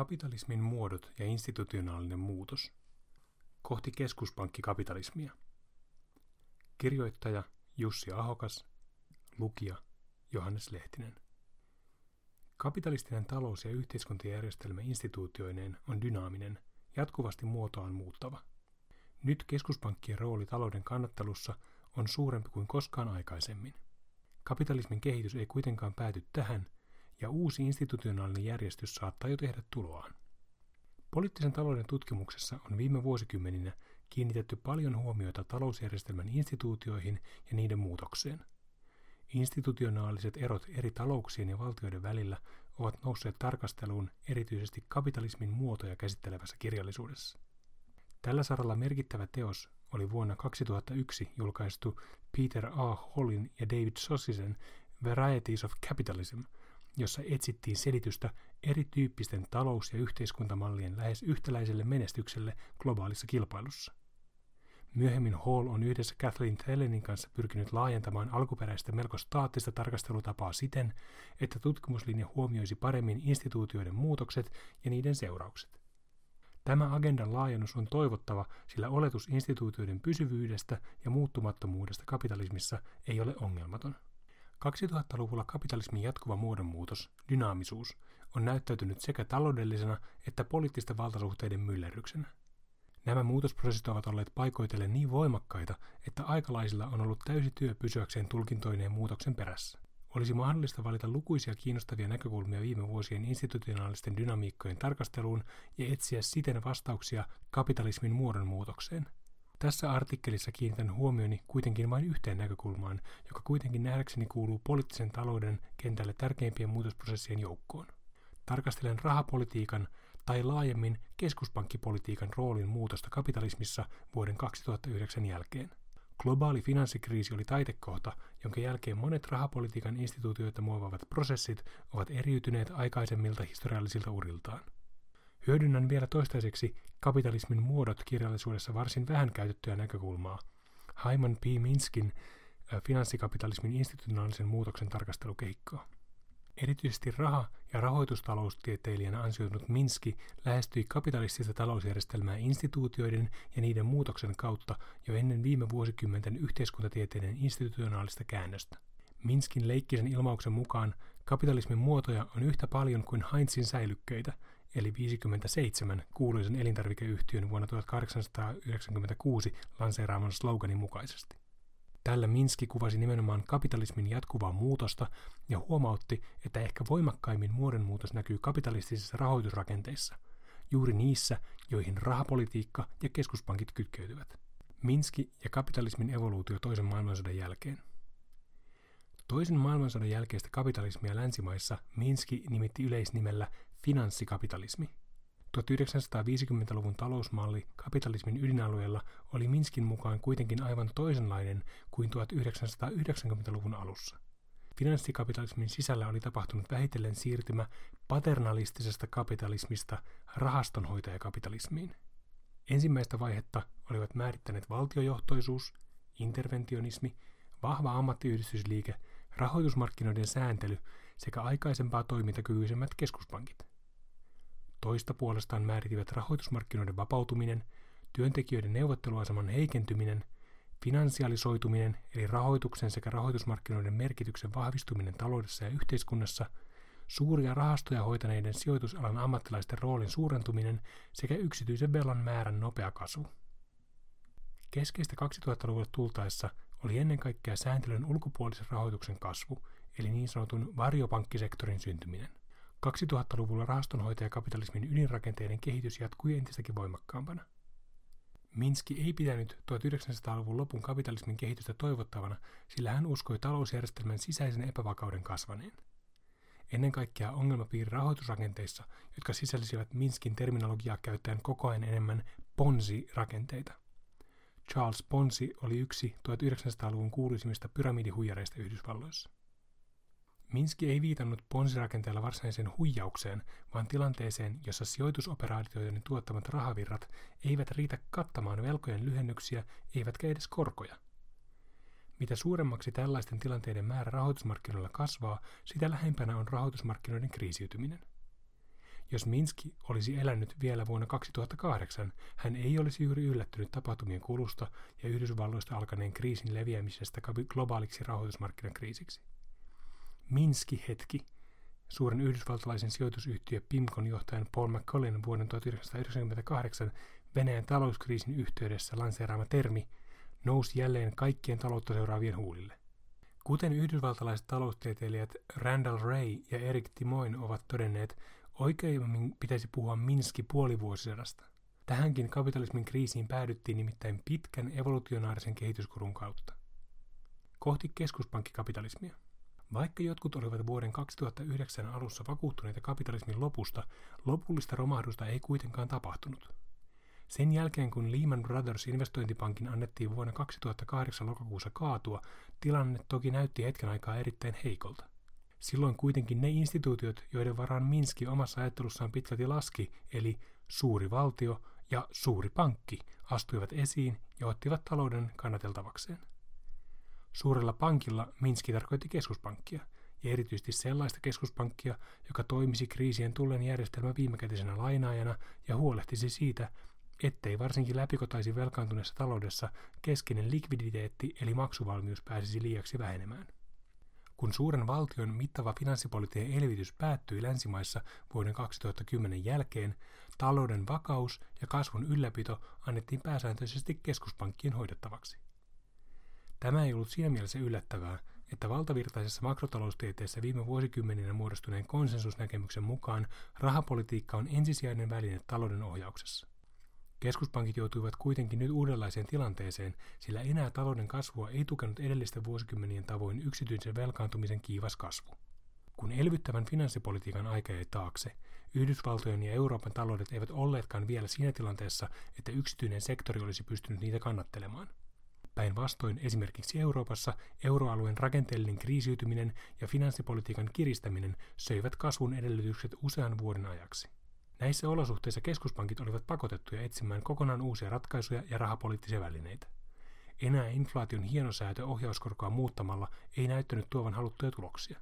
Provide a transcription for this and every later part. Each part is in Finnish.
Kapitalismin muodot ja institutionaalinen muutos. Kohti keskuspankkikapitalismia. Kirjoittaja Jussi Ahokas. Lukija Johannes Lehtinen. Kapitalistinen talous- ja yhteiskuntajärjestelmä instituutioineen on dynaaminen, jatkuvasti muotoaan muuttava. Nyt keskuspankkien rooli talouden kannattelussa on suurempi kuin koskaan aikaisemmin. Kapitalismin kehitys ei kuitenkaan pääty tähän – ja uusi institutionaalinen järjestys saattaa jo tehdä tuloaan. Poliittisen talouden tutkimuksessa on viime vuosikymmeninä kiinnitetty paljon huomiota talousjärjestelmän instituutioihin ja niiden muutokseen. Institutionaaliset erot eri talouksien ja valtioiden välillä ovat nousseet tarkasteluun erityisesti kapitalismin muotoja käsittelevässä kirjallisuudessa. Tällä saralla merkittävä teos oli vuonna 2001 julkaistu Peter A. Hallin ja David Sossisen Varieties of Capitalism – jossa etsittiin selitystä erityyppisten talous- ja yhteiskuntamallien lähes yhtäläiselle menestykselle globaalissa kilpailussa. Myöhemmin Hall on yhdessä Kathleen Thellenin kanssa pyrkinyt laajentamaan alkuperäistä melko staattista tarkastelutapaa siten, että tutkimuslinja huomioisi paremmin instituutioiden muutokset ja niiden seuraukset. Tämä agendan laajennus on toivottava, sillä oletus instituutioiden pysyvyydestä ja muuttumattomuudesta kapitalismissa ei ole ongelmaton. 2000-luvulla kapitalismin jatkuva muodonmuutos, dynaamisuus, on näyttäytynyt sekä taloudellisena että poliittisten valtasuhteiden myllerryksenä. Nämä muutosprosessit ovat olleet paikoitellen niin voimakkaita, että aikalaisilla on ollut täysi työ pysyäkseen tulkintoineen muutoksen perässä. Olisi mahdollista valita lukuisia kiinnostavia näkökulmia viime vuosien institutionaalisten dynamiikkojen tarkasteluun ja etsiä siten vastauksia kapitalismin muodonmuutokseen – tässä artikkelissa kiinnitän huomioni kuitenkin vain yhteen näkökulmaan, joka kuitenkin nähdäkseni kuuluu poliittisen talouden kentälle tärkeimpien muutosprosessien joukkoon. Tarkastelen rahapolitiikan tai laajemmin keskuspankkipolitiikan roolin muutosta kapitalismissa vuoden 2009 jälkeen. Globaali finanssikriisi oli taitekohta, jonka jälkeen monet rahapolitiikan instituutioita muovaavat prosessit ovat eriytyneet aikaisemmilta historiallisilta uriltaan. Hyödynnän vielä toistaiseksi kapitalismin muodot kirjallisuudessa varsin vähän käytettyä näkökulmaa. Hyman P. Minskin finanssikapitalismin institutionaalisen muutoksen tarkastelukehikkoa. Erityisesti raha- ja rahoitustaloustieteilijänä ansioitunut Minski lähestyi kapitalistista talousjärjestelmää instituutioiden ja niiden muutoksen kautta jo ennen viime vuosikymmenten yhteiskuntatieteiden institutionaalista käännöstä. Minskin leikkisen ilmauksen mukaan kapitalismin muotoja on yhtä paljon kuin Heinzin säilykkeitä, eli 57 kuuluisen elintarvikeyhtiön vuonna 1896 lanseeraaman sloganin mukaisesti. Tällä Minski kuvasi nimenomaan kapitalismin jatkuvaa muutosta ja huomautti, että ehkä voimakkaimmin muodonmuutos näkyy kapitalistisissa rahoitusrakenteissa, juuri niissä, joihin rahapolitiikka ja keskuspankit kytkeytyvät. Minski ja kapitalismin evoluutio toisen maailmansodan jälkeen. Toisen maailmansodan jälkeistä kapitalismia länsimaissa Minski nimitti yleisnimellä Finanssikapitalismi. 1950-luvun talousmalli kapitalismin ydinalueella oli Minskin mukaan kuitenkin aivan toisenlainen kuin 1990-luvun alussa. Finanssikapitalismin sisällä oli tapahtunut vähitellen siirtymä paternalistisesta kapitalismista rahastonhoitajakapitalismiin. Ensimmäistä vaihetta olivat määrittäneet valtiojohtoisuus, interventionismi, vahva ammattiyhdistysliike, rahoitusmarkkinoiden sääntely sekä aikaisempaa toimintakykyisemmät keskuspankit. Toista puolestaan määritivät rahoitusmarkkinoiden vapautuminen, työntekijöiden neuvotteluaseman heikentyminen, finansialisoituminen eli rahoituksen sekä rahoitusmarkkinoiden merkityksen vahvistuminen taloudessa ja yhteiskunnassa, suuria rahastoja hoitaneiden sijoitusalan ammattilaisten roolin suurentuminen sekä yksityisen velan määrän nopea kasvu. Keskeistä 2000-luvulle tultaessa oli ennen kaikkea sääntelyn ulkopuolisen rahoituksen kasvu, eli niin sanotun varjopankkisektorin syntyminen. 2000-luvulla rahastonhoitajakapitalismin ydinrakenteiden kehitys jatkui entistäkin voimakkaampana. Minski ei pitänyt 1900-luvun lopun kapitalismin kehitystä toivottavana, sillä hän uskoi talousjärjestelmän sisäisen epävakauden kasvaneen. Ennen kaikkea ongelmapiiri rahoitusrakenteissa, jotka sisälsivät Minskin terminologiaa käyttäen koko ajan enemmän ponzi-rakenteita. Charles Ponzi oli yksi 1900-luvun kuuluisimmista pyramidihuijareista Yhdysvalloissa. Minski ei viitannut ponsirakenteella varsinaiseen huijaukseen, vaan tilanteeseen, jossa sijoitusoperaatioiden tuottamat rahavirrat eivät riitä kattamaan velkojen lyhennyksiä, eivätkä edes korkoja. Mitä suuremmaksi tällaisten tilanteiden määrä rahoitusmarkkinoilla kasvaa, sitä lähempänä on rahoitusmarkkinoiden kriisiytyminen. Jos Minski olisi elänyt vielä vuonna 2008, hän ei olisi juuri yllättynyt tapahtumien kulusta ja Yhdysvalloista alkaneen kriisin leviämisestä globaaliksi rahoitusmarkkinakriisiksi. Minski-hetki suuren yhdysvaltalaisen sijoitusyhtiö PIMCON johtajan Paul McCollin vuoden 1998 Venäjän talouskriisin yhteydessä lanseeraama termi nousi jälleen kaikkien taloutta seuraavien huulille. Kuten yhdysvaltalaiset taloustieteilijät Randall Ray ja Eric Timoin ovat todenneet, oikeimmin pitäisi puhua Minski puolivuosisadasta. Tähänkin kapitalismin kriisiin päädyttiin nimittäin pitkän evolutionaarisen kehityskurun kautta. Kohti keskuspankkikapitalismia. Vaikka jotkut olivat vuoden 2009 alussa vakuuttuneita kapitalismin lopusta, lopullista romahdusta ei kuitenkaan tapahtunut. Sen jälkeen kun Lehman Brothers investointipankin annettiin vuonna 2008 lokakuussa kaatua, tilanne toki näytti hetken aikaa erittäin heikolta. Silloin kuitenkin ne instituutiot, joiden varaan Minski omassa ajattelussaan pitkälti laski, eli suuri valtio ja suuri pankki, astuivat esiin ja ottivat talouden kannateltavakseen. Suurella pankilla Minski tarkoitti keskuspankkia, ja erityisesti sellaista keskuspankkia, joka toimisi kriisien tullen järjestelmän viimekätisenä lainaajana ja huolehtisi siitä, ettei varsinkin läpikotaisi velkaantuneessa taloudessa keskeinen likviditeetti eli maksuvalmius pääsisi liiaksi vähenemään. Kun suuren valtion mittava finanssipoliittinen elvytys päättyi länsimaissa vuoden 2010 jälkeen, talouden vakaus ja kasvun ylläpito annettiin pääsääntöisesti keskuspankkien hoidettavaksi. Tämä ei ollut siinä mielessä yllättävää, että valtavirtaisessa makrotaloustieteessä viime vuosikymmeninä muodostuneen konsensusnäkemyksen mukaan rahapolitiikka on ensisijainen väline talouden ohjauksessa. Keskuspankit joutuivat kuitenkin nyt uudenlaiseen tilanteeseen, sillä enää talouden kasvua ei tukenut edellisten vuosikymmenien tavoin yksityisen velkaantumisen kiivas kasvu. Kun elvyttävän finanssipolitiikan aika jäi taakse, Yhdysvaltojen ja Euroopan taloudet eivät olleetkaan vielä siinä tilanteessa, että yksityinen sektori olisi pystynyt niitä kannattelemaan. Päinvastoin esimerkiksi Euroopassa euroalueen rakenteellinen kriisiytyminen ja finanssipolitiikan kiristäminen söivät kasvun edellytykset usean vuoden ajaksi. Näissä olosuhteissa keskuspankit olivat pakotettuja etsimään kokonaan uusia ratkaisuja ja rahapoliittisia välineitä. Enää inflaation hienosäätö ohjauskorkoa muuttamalla ei näyttänyt tuovan haluttuja tuloksia.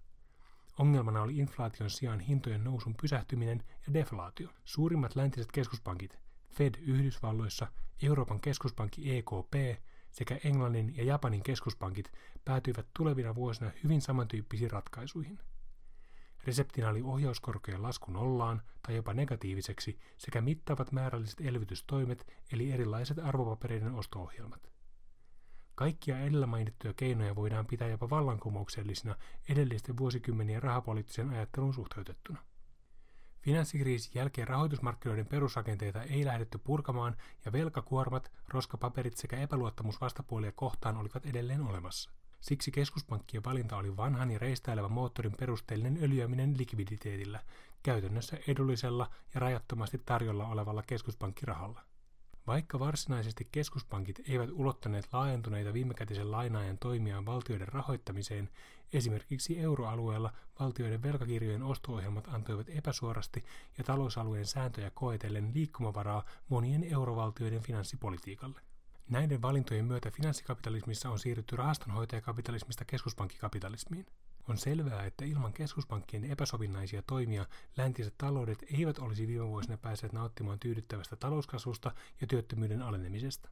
Ongelmana oli inflaation sijaan hintojen nousun pysähtyminen ja deflaatio. Suurimmat läntiset keskuspankit, Fed Yhdysvalloissa, Euroopan keskuspankki EKP sekä Englannin ja Japanin keskuspankit päätyivät tulevina vuosina hyvin samantyyppisiin ratkaisuihin. Reseptinä oli ohjauskorkojen lasku nollaan tai jopa negatiiviseksi sekä mittavat määrälliset elvytystoimet eli erilaiset arvopapereiden osto-ohjelmat. Kaikkia edellä mainittuja keinoja voidaan pitää jopa vallankumouksellisina edellisten vuosikymmenien rahapoliittisen ajattelun suhteutettuna. Finanssikriisin jälkeen rahoitusmarkkinoiden perusrakenteita ei lähdetty purkamaan ja velkakuormat, roskapaperit sekä epäluottamus vastapuolia kohtaan olivat edelleen olemassa. Siksi keskuspankkien valinta oli vanhan ja reistäilevän moottorin perusteellinen öljyäminen likviditeetillä, käytännössä edullisella ja rajattomasti tarjolla olevalla keskuspankkirahalla. Vaikka varsinaisesti keskuspankit eivät ulottaneet laajentuneita viimekätisen lainaajan toimiaan valtioiden rahoittamiseen, esimerkiksi euroalueella valtioiden velkakirjojen osto-ohjelmat antoivat epäsuorasti ja talousalueen sääntöjä koetellen liikkumavaraa monien eurovaltioiden finanssipolitiikalle. Näiden valintojen myötä finanssikapitalismissa on siirrytty rahastonhoitajakapitalismista keskuspankkikapitalismiin. On selvää, että ilman keskuspankkien epäsovinnaisia toimia läntiset taloudet eivät olisi viime vuosina päässeet nauttimaan tyydyttävästä talouskasvusta ja työttömyyden alenemisesta.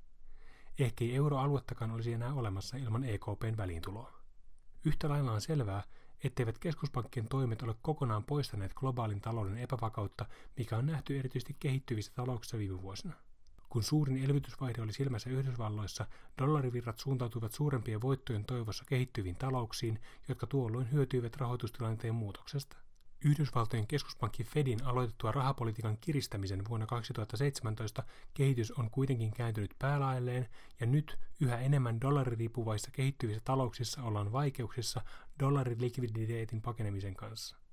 Ehkä ei euroaluettakaan olisi enää olemassa ilman EKPn väliintuloa. Yhtä lailla on selvää, etteivät keskuspankkien toimet ole kokonaan poistaneet globaalin talouden epävakautta, mikä on nähty erityisesti kehittyvissä talouksissa viime vuosina. Kun suurin elvytysvaihde oli silmässä Yhdysvalloissa, dollarivirrat suuntautuivat suurempien voittojen toivossa kehittyviin talouksiin, jotka tuolloin hyötyivät rahoitustilanteen muutoksesta. Yhdysvaltojen keskuspankki Fedin aloitettua rahapolitiikan kiristämisen vuonna 2017 kehitys on kuitenkin kääntynyt päälailleen ja nyt yhä enemmän dollaririippuvaissa kehittyvissä talouksissa ollaan vaikeuksissa dollarilikviditeetin pakenemisen kanssa.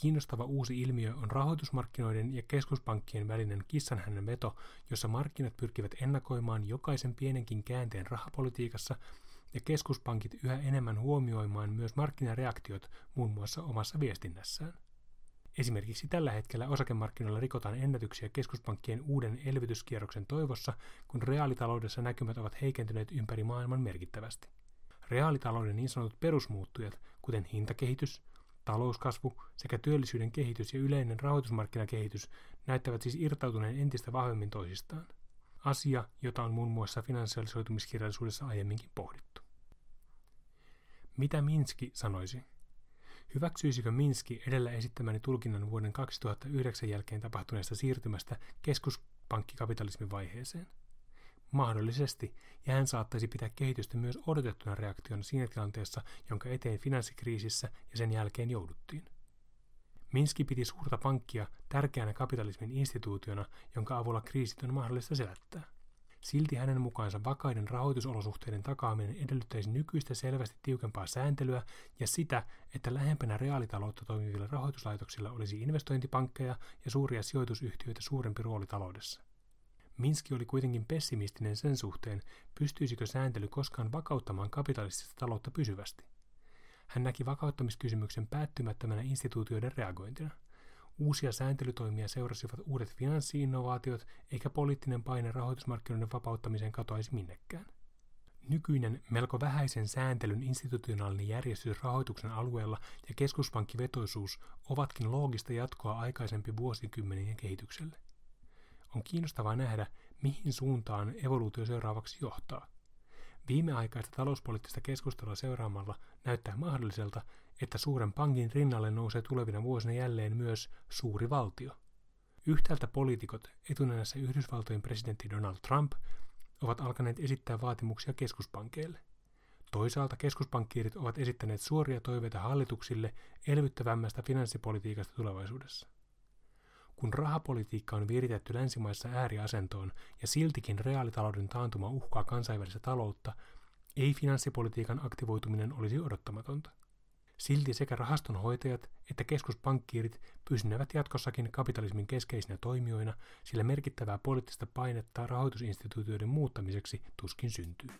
Kiinnostava uusi ilmiö on rahoitusmarkkinoiden ja keskuspankkien välinen kissanhännän veto, jossa markkinat pyrkivät ennakoimaan jokaisen pienenkin käänteen rahapolitiikassa ja keskuspankit yhä enemmän huomioimaan myös markkinareaktiot muun muassa omassa viestinnässään. Esimerkiksi tällä hetkellä osakemarkkinoilla rikotaan ennätyksiä keskuspankkien uuden elvytyskierroksen toivossa, kun reaalitaloudessa näkymät ovat heikentyneet ympäri maailman merkittävästi. Reaalitalouden niin sanotut perusmuuttujat, kuten hintakehitys, Talouskasvu sekä työllisyyden kehitys ja yleinen rahoitusmarkkinakehitys näyttävät siis irtautuneen entistä vahvemmin toisistaan. Asia, jota on muun muassa finanssialisoitumiskirjallisuudessa aiemminkin pohdittu. Mitä Minski sanoisi? Hyväksyisikö Minski edellä esittämäni tulkinnan vuoden 2009 jälkeen tapahtuneesta siirtymästä keskuspankkikapitalismin vaiheeseen? Mahdollisesti, ja hän saattaisi pitää kehitystä myös odotettuna reaktiona siinä tilanteessa, jonka eteen finanssikriisissä ja sen jälkeen jouduttiin. Minski piti suurta pankkia tärkeänä kapitalismin instituutiona, jonka avulla kriisit on mahdollista selättää. Silti hänen mukaansa vakaiden rahoitusolosuhteiden takaaminen edellyttäisi nykyistä selvästi tiukempaa sääntelyä ja sitä, että lähempänä reaalitaloutta toimivilla rahoituslaitoksilla olisi investointipankkeja ja suuria sijoitusyhtiöitä suurempi rooli taloudessa. Minski oli kuitenkin pessimistinen sen suhteen, pystyisikö sääntely koskaan vakauttamaan kapitalistista taloutta pysyvästi. Hän näki vakauttamiskysymyksen päättymättömänä instituutioiden reagointina. Uusia sääntelytoimia seurasivat uudet finanssiinnovaatiot, eikä poliittinen paine rahoitusmarkkinoiden vapauttamiseen katoaisi minnekään. Nykyinen melko vähäisen sääntelyn institutionaalinen järjestys rahoituksen alueella ja keskuspankkivetoisuus ovatkin loogista jatkoa aikaisempi vuosikymmenien kehitykselle. On kiinnostavaa nähdä, mihin suuntaan evoluutio seuraavaksi johtaa. Viimeaikaista talouspoliittista keskustelua seuraamalla näyttää mahdolliselta, että suuren pankin rinnalle nousee tulevina vuosina jälleen myös suuri valtio. Yhtäältä poliitikot, etunenässä Yhdysvaltojen presidentti Donald Trump, ovat alkaneet esittää vaatimuksia keskuspankeille. Toisaalta keskuspankkiirit ovat esittäneet suoria toiveita hallituksille elvyttävämmästä finanssipolitiikasta tulevaisuudessa. Kun rahapolitiikka on viritetty länsimaissa ääriasentoon ja siltikin reaalitalouden taantuma uhkaa kansainvälistä taloutta, ei finanssipolitiikan aktivoituminen olisi odottamatonta. Silti sekä rahastonhoitajat että keskuspankkiirit pysynevät jatkossakin kapitalismin keskeisinä toimijoina, sillä merkittävää poliittista painetta rahoitusinstituutioiden muuttamiseksi tuskin syntyy.